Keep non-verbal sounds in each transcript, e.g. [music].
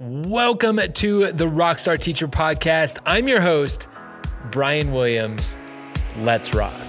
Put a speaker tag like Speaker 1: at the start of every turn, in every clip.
Speaker 1: Welcome to the Rockstar Teacher Podcast. I'm your host, Brian Williams. Let's rock.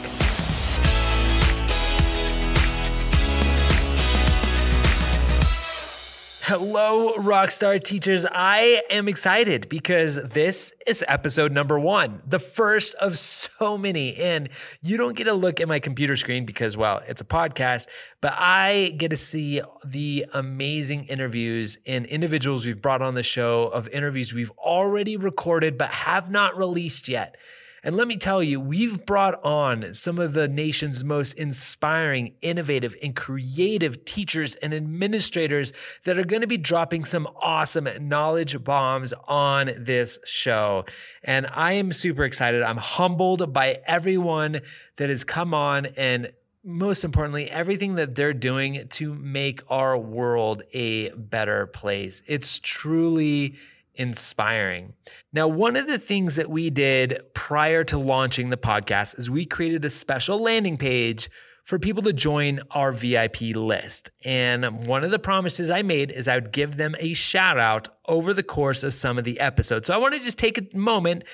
Speaker 1: Hello, Rockstar teachers. I am excited because this is episode number one, the first of so many. And you don't get to look at my computer screen because, well, it's a podcast, but I get to see the amazing interviews and individuals we've brought on the show of interviews we've already recorded but have not released yet. And let me tell you, we've brought on some of the nation's most inspiring, innovative, and creative teachers and administrators that are going to be dropping some awesome knowledge bombs on this show. And I am super excited. I'm humbled by everyone that has come on and most importantly, everything that they're doing to make our world a better place. It's truly inspiring. Now, one of the things that we did prior to launching the podcast is we created a special landing page for people to join our VIP list. And one of the promises I made is I would give them a shout out over the course of some of the episodes. So I want to just take a moment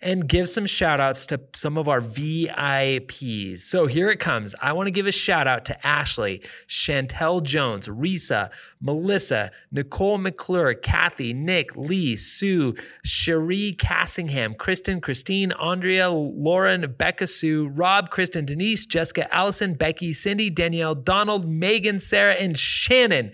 Speaker 1: and give some shout outs to some of our VIPs. So here it comes. I want to give a shout out to Ashley, Chantel Jones, Risa, Melissa, Nicole McClure, Kathy, Nick, Lee, Sue, Cherie Cassingham, Kristen, Christine, Andrea, Lauren, Becca Sue, Rob, Kristen, Denise, Jessica, Allison, Becky, Cindy, Danielle, Donald, Megan, Sarah, and Shannon.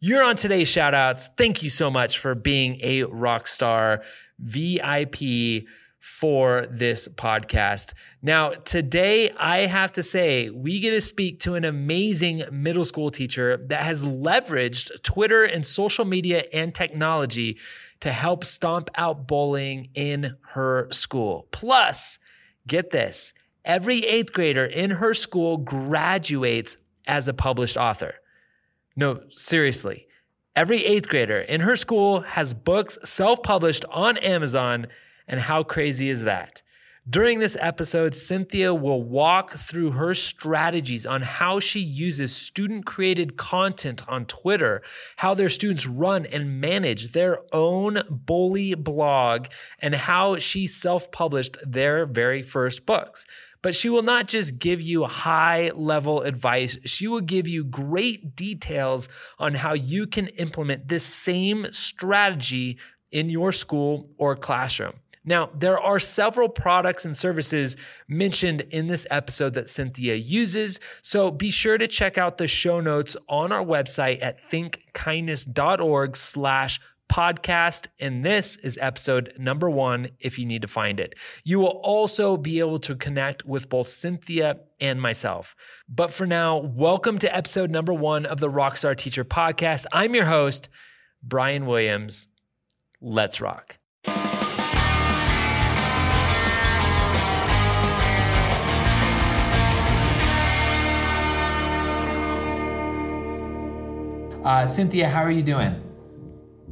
Speaker 1: You're on today's shout outs. Thank you so much for being a rock star VIP for this podcast. Now, today I have to say, we get to speak to an amazing middle school teacher that has leveraged Twitter and social media and technology to help stomp out bullying in her school. Plus, get this every eighth grader in her school graduates as a published author. No, seriously. Every eighth grader in her school has books self published on Amazon and how crazy is that? During this episode, Cynthia will walk through her strategies on how she uses student created content on Twitter, how their students run and manage their own bully blog, and how she self published their very first books. But she will not just give you high level advice, she will give you great details on how you can implement this same strategy in your school or classroom. Now, there are several products and services mentioned in this episode that Cynthia uses, so be sure to check out the show notes on our website at thinkkindness.org slash podcast. And this is episode number one if you need to find it. You will also be able to connect with both Cynthia and myself. But for now, welcome to episode number one of the Rockstar Teacher Podcast. I'm your host, Brian Williams. Let's rock. Uh, Cynthia, how are you doing?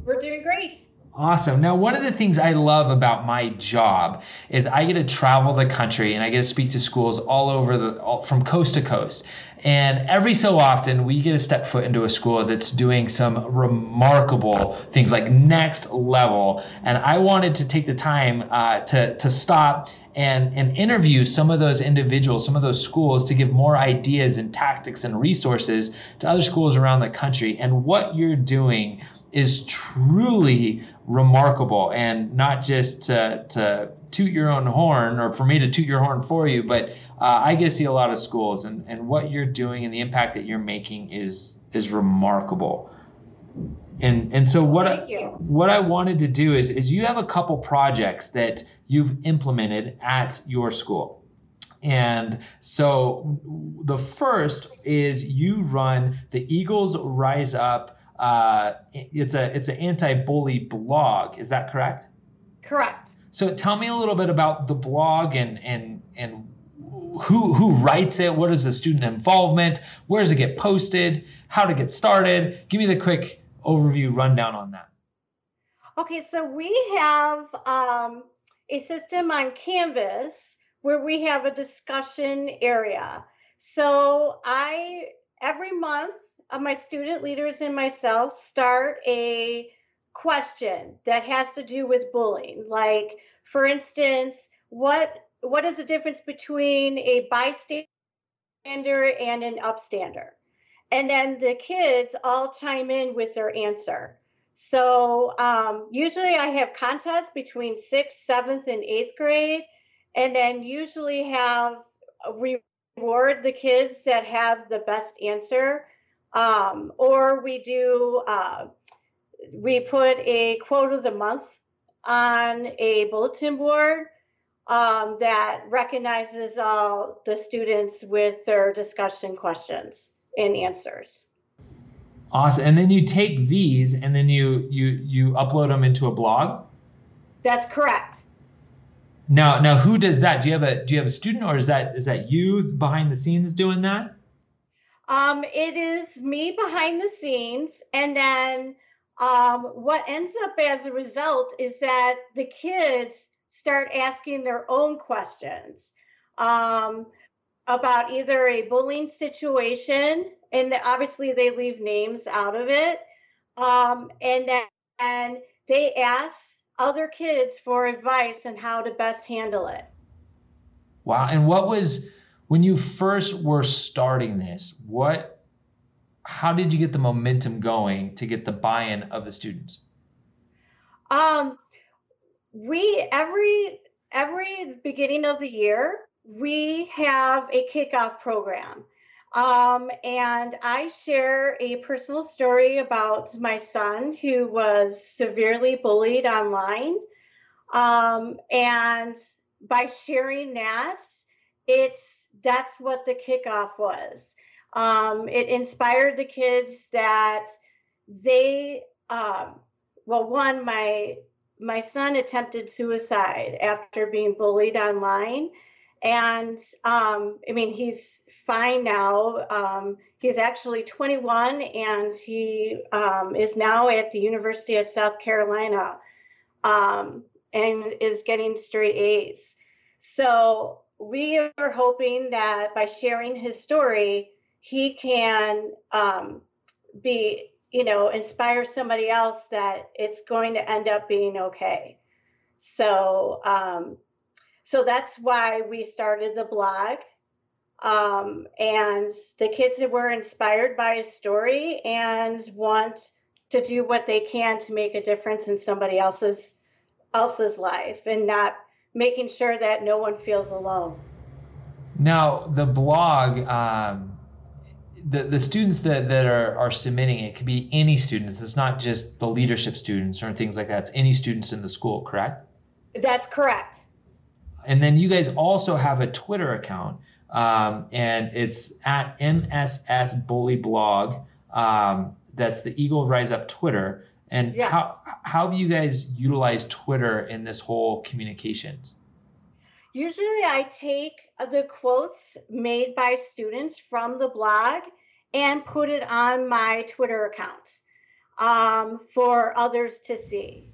Speaker 2: We're doing great.
Speaker 1: Awesome. Now, one of the things I love about my job is I get to travel the country and I get to speak to schools all over the all, from coast to coast. And every so often, we get to step foot into a school that's doing some remarkable things, like next level. And I wanted to take the time uh, to to stop and, and interview some of those individuals, some of those schools to give more ideas and tactics and resources to other schools around the country. And what you're doing is truly remarkable and not just to, to toot your own horn or for me to toot your horn for you, but uh, I get to see a lot of schools and, and what you're doing and the impact that you're making is is remarkable. And and so what I, what I wanted to do is is you have a couple projects that you've implemented at your school. And so the first is you run the Eagles Rise Up. Uh, it's a it's an anti-bully blog. Is that correct?
Speaker 2: Correct.
Speaker 1: So tell me a little bit about the blog and and and who who writes it. What is the student involvement? Where does it get posted? How to get started? Give me the quick overview rundown on that.
Speaker 2: Okay, so we have um, a system on Canvas where we have a discussion area. So I every month uh, my student leaders and myself start a question that has to do with bullying. Like, for instance, what what is the difference between a bystander and an upstander? And then the kids all chime in with their answer. So um, usually I have contests between sixth, seventh, and eighth grade, and then usually have reward the kids that have the best answer. Um, or we do uh, we put a quote of the month on a bulletin board um, that recognizes all the students with their discussion questions and answers.
Speaker 1: Awesome. And then you take these and then you you you upload them into a blog?
Speaker 2: That's correct.
Speaker 1: Now now who does that? Do you have a do you have a student or is that is that you behind the scenes doing that?
Speaker 2: Um, it is me behind the scenes and then um, what ends up as a result is that the kids start asking their own questions um, about either a bullying situation, and obviously they leave names out of it, um, and then and they ask other kids for advice on how to best handle it.
Speaker 1: Wow! And what was when you first were starting this? What how did you get the momentum going to get the buy-in of the students?
Speaker 2: Um, we every every beginning of the year we have a kickoff program. Um, and I share a personal story about my son who was severely bullied online. Um, and by sharing that, it's that's what the kickoff was. Um, it inspired the kids that they, um, well, one, my my son attempted suicide after being bullied online, and um, I mean he's fine now. Um, he's actually 21, and he um, is now at the University of South Carolina, um, and is getting straight A's. So we are hoping that by sharing his story he can um, be, you know, inspire somebody else that it's going to end up being okay. So, um, so that's why we started the blog. Um, and the kids that were inspired by his story and want to do what they can to make a difference in somebody else's else's life and not making sure that no one feels alone.
Speaker 1: Now, the blog, um, the, the students that, that are, are submitting it could be any students. It's not just the leadership students or things like that. It's any students in the school, correct?
Speaker 2: That's correct.
Speaker 1: And then you guys also have a Twitter account, um, and it's at MSS Bully Blog. Um, that's the Eagle Rise Up Twitter. And yes. how how have you guys utilized Twitter in this whole communications?
Speaker 2: Usually, I take the quotes made by students from the blog and put it on my Twitter account um, for others to see.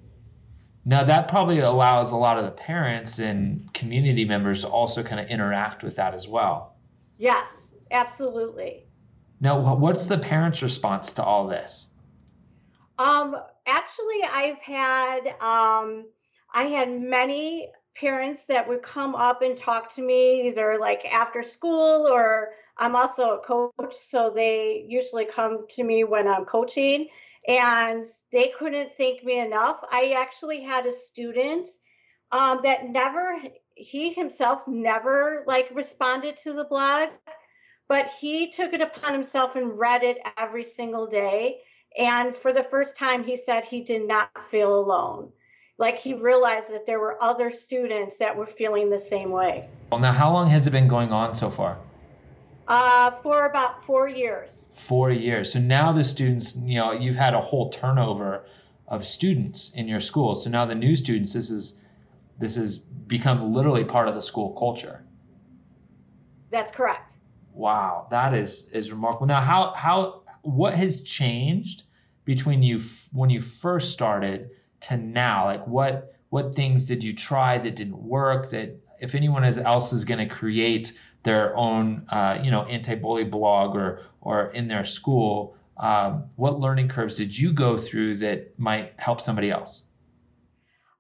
Speaker 1: Now, that probably allows a lot of the parents and community members to also kind of interact with that as well.
Speaker 2: Yes, absolutely.
Speaker 1: Now, what's the parents' response to all this?
Speaker 2: Um, actually, I've had um, I had many parents that would come up and talk to me either like after school or I'm also a coach, so they usually come to me when I'm coaching and they couldn't thank me enough. I actually had a student um, that never, he himself never like responded to the blog, but he took it upon himself and read it every single day. And for the first time, he said he did not feel alone like he realized that there were other students that were feeling the same way.
Speaker 1: Well, now, how long has it been going on so far?
Speaker 2: Uh, for about four years.
Speaker 1: Four years. So now the students, you know, you've had a whole turnover of students in your school. So now the new students, this is this has become literally part of the school culture.
Speaker 2: That's correct.
Speaker 1: Wow, that is is remarkable. Now, how how what has changed between you f- when you first started to now? Like what what things did you try that didn't work? That if anyone else is going to create their own uh, you know anti-bully blog or or in their school, um, what learning curves did you go through that might help somebody else?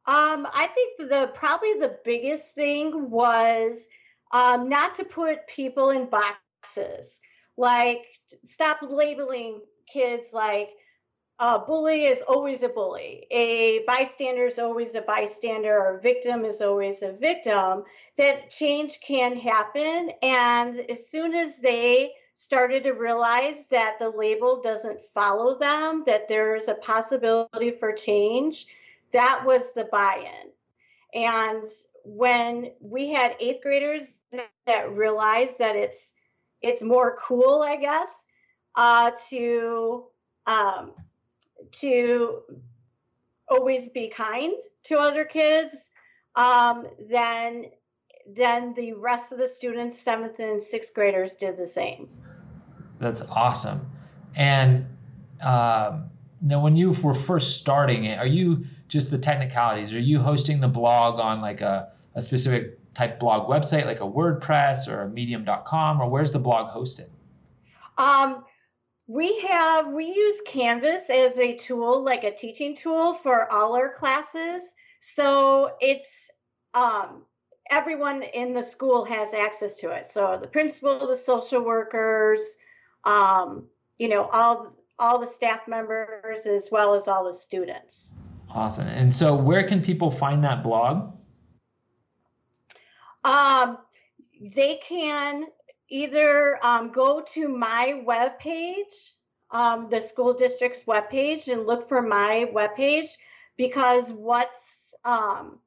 Speaker 2: Um, I think the probably the biggest thing was um, not to put people in boxes. Like stop labeling kids like a bully is always a bully, a bystander is always a bystander, or a victim is always a victim. That change can happen, and as soon as they started to realize that the label doesn't follow them, that there's a possibility for change, that was the buy in. And when we had eighth graders that realized that it's it's more cool, I guess, uh, to um, to always be kind to other kids, um, then then the rest of the students, seventh and sixth graders, did the same.
Speaker 1: That's awesome. And um, now, when you were first starting it, are you just the technicalities? Are you hosting the blog on like a, a specific type blog website, like a WordPress or a Medium.com, or where's the blog hosted?
Speaker 2: Um, we have we use Canvas as a tool, like a teaching tool for all our classes. So it's um, everyone in the school has access to it. So the principal, the social workers, um, you know, all all the staff members as well as all the students.
Speaker 1: Awesome. And so, where can people find that blog?
Speaker 2: Um, they can either um, go to my webpage, um, the school district's webpage, and look for my webpage because what's um,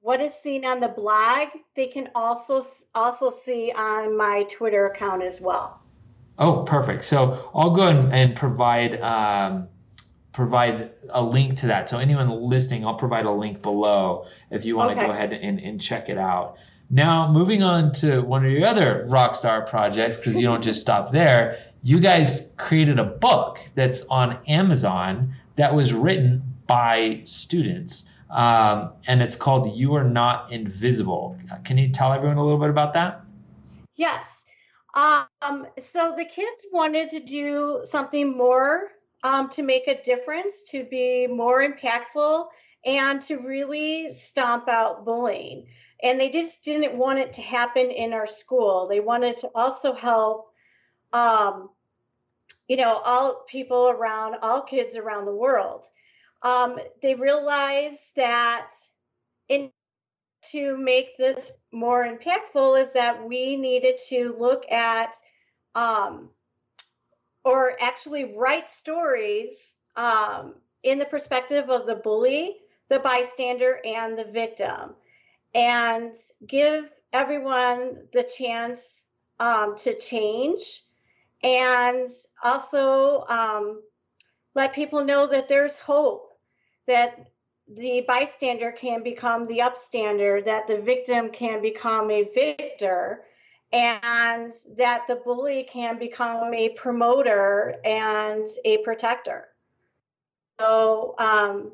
Speaker 2: what is seen on the blog, they can also also see on my Twitter account as well.
Speaker 1: Oh, perfect. So I'll go and provide um, provide a link to that. So anyone listening, I'll provide a link below if you want okay. to go ahead and, and check it out. Now, moving on to one of your other rockstar projects, because you don't just [laughs] stop there. You guys created a book that's on Amazon that was written by students, um, and it's called "You Are Not Invisible." Can you tell everyone a little bit about that?
Speaker 2: Yes. Um, so the kids wanted to do something more um, to make a difference, to be more impactful, and to really stomp out bullying. And they just didn't want it to happen in our school. They wanted to also help, um, you know, all people around, all kids around the world. Um, they realized that in to make this more impactful is that we needed to look at um, or actually write stories um, in the perspective of the bully, the bystander, and the victim, and give everyone the chance um, to change and also um, let people know that there's hope, that the bystander can become the upstander, that the victim can become a victor, and that the bully can become a promoter and a protector. So, um,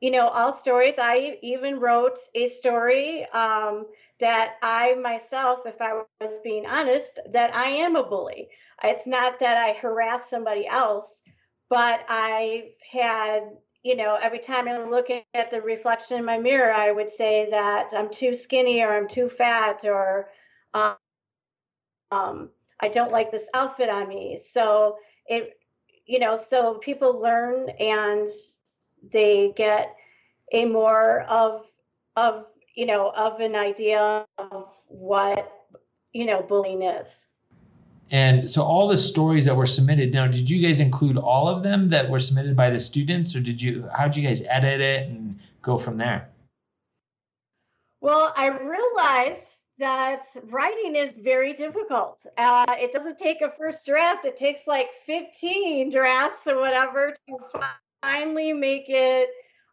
Speaker 2: you know, all stories, I even wrote a story um, that I myself, if I was being honest, that I am a bully. It's not that I harass somebody else, but I've had you know, every time I look at the reflection in my mirror, I would say that I'm too skinny or I'm too fat or um, I don't like this outfit on me. So it, you know, so people learn and they get a more of of you know of an idea of what you know bullying is.
Speaker 1: And so all the stories that were submitted now, did you guys include all of them that were submitted by the students or did you, how did you guys edit it and go from there?
Speaker 2: Well, I realized that writing is very difficult. Uh, it doesn't take a first draft, it takes like 15 drafts or whatever to finally make it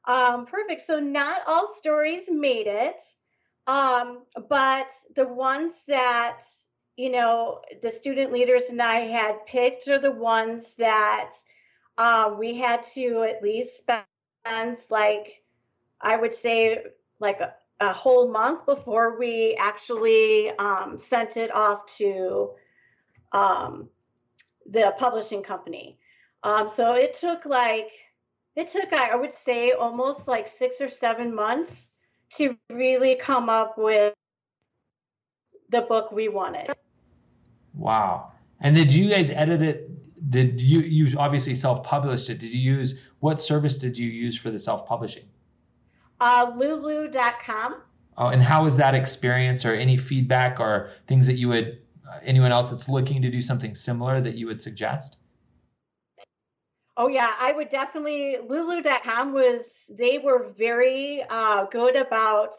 Speaker 2: um, perfect. So, not all stories made it, um, but the ones that you know, the student leaders and I had picked are the ones that um, we had to at least spend, like, I would say, like a whole month before we actually um, sent it off to um, the publishing company. Um, so it took like it took I would say almost like six or seven months to really come up with the book we wanted.
Speaker 1: Wow. And did you guys edit it? Did you you obviously self-published it? Did you use what service did you use for the self-publishing?
Speaker 2: Uh, Lulu.com.
Speaker 1: Oh, and how was that experience, or any feedback, or things that you would uh, anyone else that's looking to do something similar that you would suggest?
Speaker 2: Oh yeah, I would definitely. Lulu.com was they were very uh, good about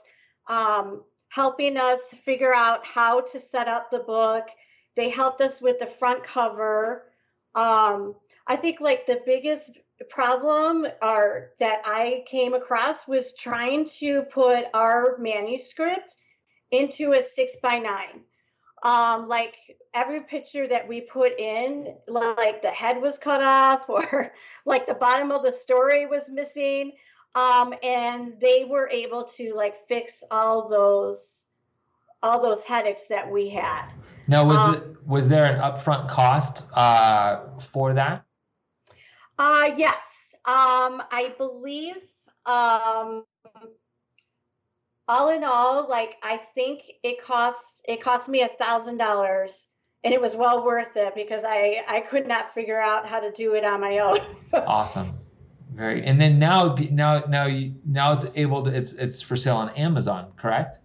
Speaker 2: um, helping us figure out how to set up the book. They helped us with the front cover. Um, I think like the biggest problem or that I came across was trying to put our manuscript into a six by nine. Um, like every picture that we put in, like the head was cut off [laughs] or like the bottom of the story was missing. Um, and they were able to like fix all those all those headaches that we had.
Speaker 1: Now, was um, it, was there an upfront cost uh, for that?
Speaker 2: Uh, yes. Um, I believe um, all in all, like I think it cost it cost me a thousand dollars and it was well worth it because I I could not figure out how to do it on my own. [laughs]
Speaker 1: awesome. Very and then now now now you now it's able to it's it's for sale on Amazon, correct?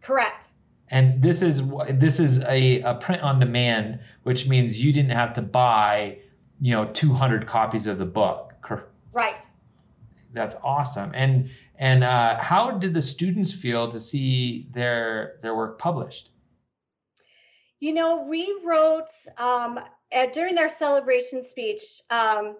Speaker 2: Correct.
Speaker 1: And this is this is a, a print on demand, which means you didn't have to buy, you know, 200 copies of the book.
Speaker 2: Right.
Speaker 1: That's awesome. And and uh, how did the students feel to see their their work published?
Speaker 2: You know, we wrote um, at, during our celebration speech. Um,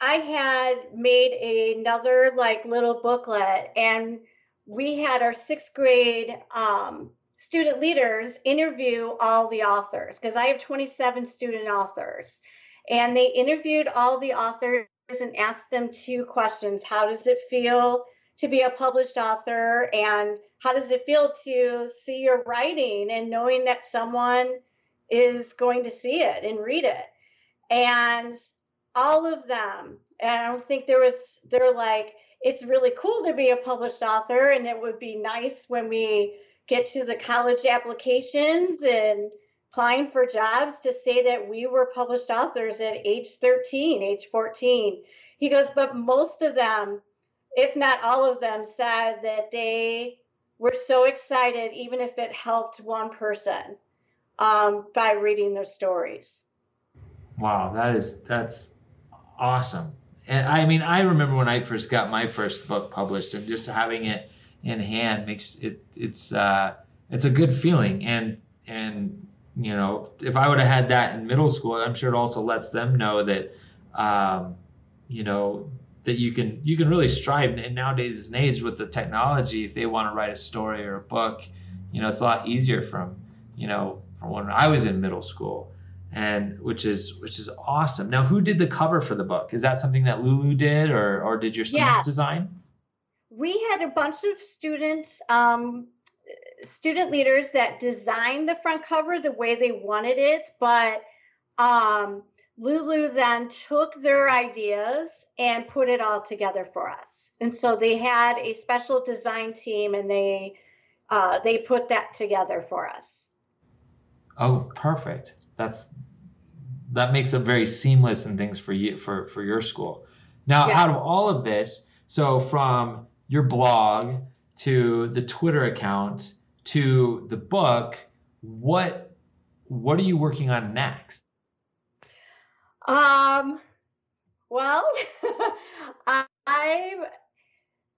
Speaker 2: I had made another like little booklet, and we had our sixth grade um, student leaders interview all the authors because I have 27 student authors. And they interviewed all the authors and asked them two questions How does it feel to be a published author? And how does it feel to see your writing and knowing that someone is going to see it and read it? And all of them, and I don't think there was, they're like, it's really cool to be a published author, and it would be nice when we get to the college applications and applying for jobs to say that we were published authors at age 13, age 14. He goes, but most of them, if not all of them, said that they were so excited, even if it helped one person um, by reading their stories.
Speaker 1: Wow, that is that's awesome. And I mean, I remember when I first got my first book published, and just having it in hand makes it it's uh, it's a good feeling and and you know if I would have had that in middle school I'm sure it also lets them know that um, you know that you can you can really strive. And nowadays an age with the technology if they want to write a story or a book you know it's a lot easier from you know from when I was in middle school. And which is which is awesome. Now who did the cover for the book? Is that something that Lulu did or or did your students yes. design?
Speaker 2: We had a bunch of students, um, student leaders that designed the front cover the way they wanted it, but um, Lulu then took their ideas and put it all together for us. And so they had a special design team, and they uh, they put that together for us.
Speaker 1: Oh, perfect. That's that makes it very seamless and things for you for for your school. Now, yes. out of all of this, so from your blog to the Twitter account to the book, what what are you working on next?
Speaker 2: Um well, [laughs] I'm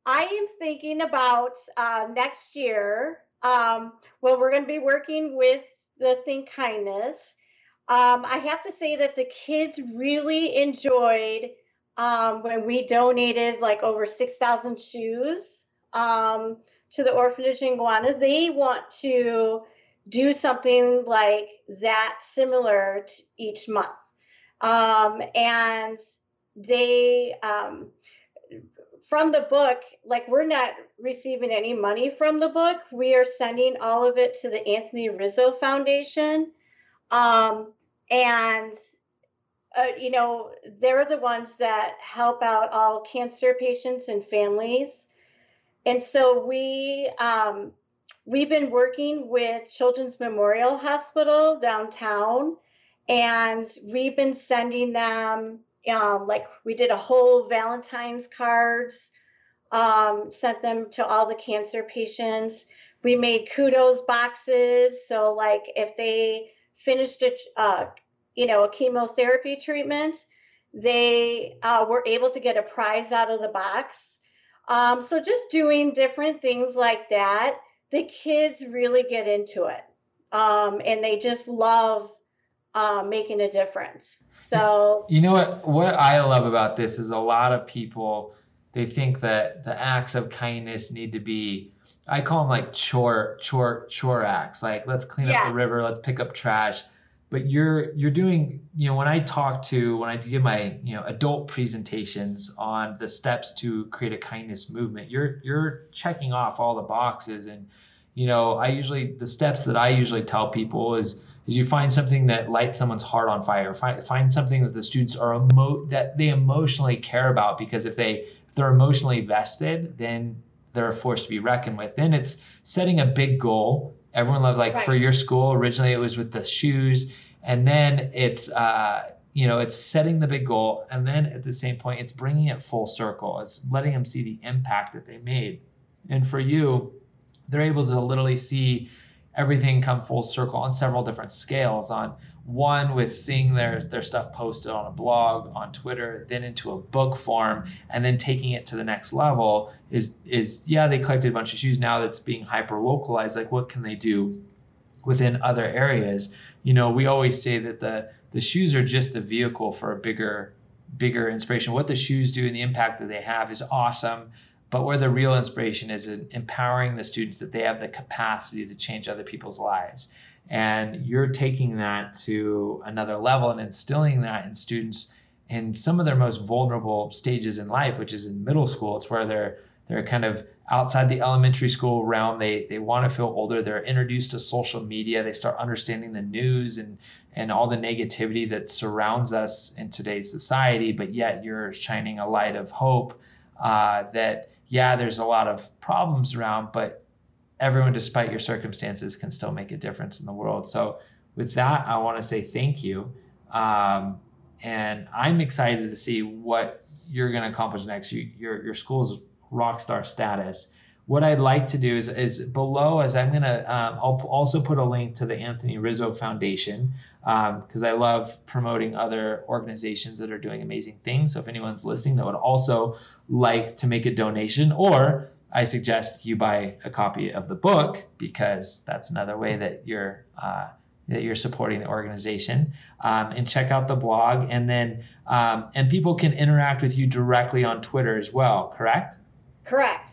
Speaker 2: I am thinking about uh, next year. Um, well, we're going to be working with the Think Kindness. Um, I have to say that the kids really enjoyed um, when we donated like over 6,000 shoes um, to the orphanage in Guana, they want to do something like that similar to each month. Um, and they, um, from the book, like we're not receiving any money from the book. We are sending all of it to the Anthony Rizzo Foundation. Um, and uh, you know, they're the ones that help out all cancer patients and families. And so we um, we've been working with Children's Memorial Hospital downtown, and we've been sending them um, like we did a whole Valentine's cards, um, sent them to all the cancer patients. We made kudos boxes, so like if they finished a uh, you know a chemotherapy treatment, they uh, were able to get a prize out of the box. Um, so just doing different things like that, the kids really get into it, um, and they just love uh, making a difference. So
Speaker 1: you know what? What I love about this is a lot of people they think that the acts of kindness need to be. I call them like chore chore chore acts. Like let's clean yes. up the river, let's pick up trash. But you're you're doing you know when I talk to when I give my you know adult presentations on the steps to create a kindness movement, you're you're checking off all the boxes and you know I usually the steps that I usually tell people is is you find something that lights someone's heart on fire. Find, find something that the students are emo- that they emotionally care about because if they if they're emotionally vested, then they're a force to be reckoned with. Then it's setting a big goal. Everyone loved like right. for your school originally it was with the shoes, and then it's uh, you know it's setting the big goal, and then at the same point it's bringing it full circle. It's letting them see the impact that they made, and for you, they're able to literally see everything come full circle on several different scales on one with seeing their their stuff posted on a blog on twitter then into a book form and then taking it to the next level is is yeah they collected a bunch of shoes. Now that's being hyper localized like what can they do within other areas? You know we always say that the the shoes are just the vehicle for a bigger bigger inspiration. What the shoes do and the impact that they have is awesome but where the real inspiration is in empowering the students that they have the capacity to change other people's lives. And you're taking that to another level and instilling that in students in some of their most vulnerable stages in life, which is in middle school. It's where they're they're kind of outside the elementary school realm. They they want to feel older. They're introduced to social media. They start understanding the news and and all the negativity that surrounds us in today's society. But yet you're shining a light of hope uh, that yeah, there's a lot of problems around, but everyone, despite your circumstances, can still make a difference in the world. So, with that, I want to say thank you. Um, and I'm excited to see what you're going to accomplish next. You, your, your school's rock star status. What I'd like to do is, is below, as I'm going to, um, I'll also put a link to the Anthony Rizzo Foundation because um, I love promoting other organizations that are doing amazing things. So if anyone's listening that would also like to make a donation, or I suggest you buy a copy of the book because that's another way that you're uh, that you're supporting the organization. Um, and check out the blog, and then um, and people can interact with you directly on Twitter as well. Correct?
Speaker 2: Correct.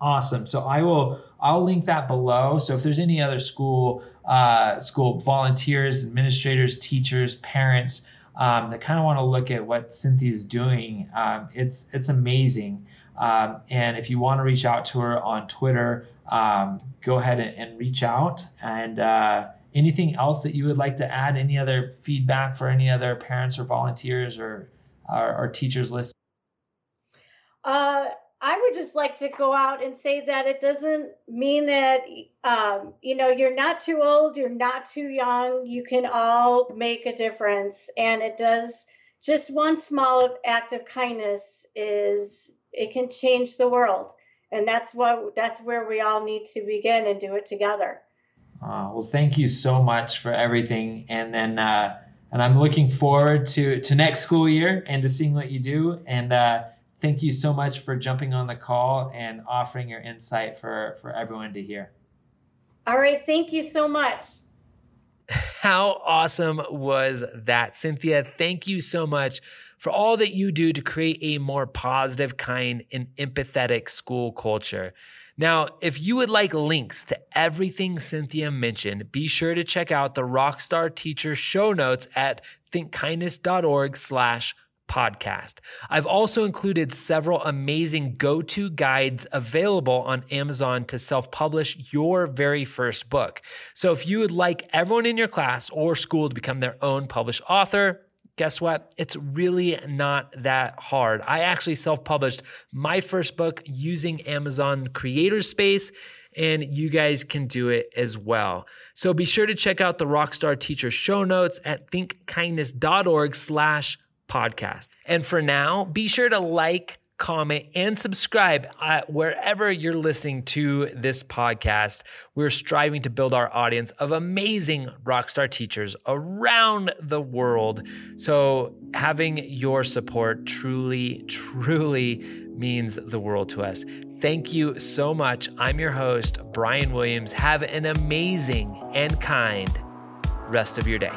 Speaker 1: Awesome. So I will I'll link that below. So if there's any other school uh, school volunteers, administrators, teachers, parents um, that kind of want to look at what Cynthia's doing, um, it's it's amazing. Um, and if you want to reach out to her on Twitter, um, go ahead and, and, reach out. And uh, anything else that you would like to add? Any other feedback for any other parents or volunteers or or, or teachers listening?
Speaker 2: Uh, I would just like to go out and say that it doesn't mean that um, you know you're not too old, you're not too young. You can all make a difference, and it does. Just one small act of kindness is it can change the world, and that's what that's where we all need to begin and do it together.
Speaker 1: Uh, well, thank you so much for everything, and then uh, and I'm looking forward to to next school year and to seeing what you do and. Uh, thank you so much for jumping on the call and offering your insight for, for everyone to hear.
Speaker 2: All right. Thank you so much. [laughs]
Speaker 3: How awesome was that? Cynthia, thank you so much for all that you do to create a more positive, kind, and empathetic school culture. Now, if you would like links to everything Cynthia mentioned, be sure to check out the Rockstar Teacher show notes at thinkkindness.org slash podcast. I've also included several amazing go to guides available on Amazon to self publish your very first book. So if you would like everyone in your class or school to become their own published author,
Speaker 1: guess what? It's really not that hard. I actually self published my first book using Amazon CreateSpace, and you guys can do it as well. So be sure to check out the Rockstar Teacher show notes at thinkkindness.org slash podcast. And for now, be sure to like, comment, and subscribe uh, wherever you're listening to this podcast. We're striving to build our audience of amazing rockstar teachers around the world. So having your support truly, truly means the world to us. Thank you so much. I'm your host, Brian Williams. Have an amazing and kind rest of your day.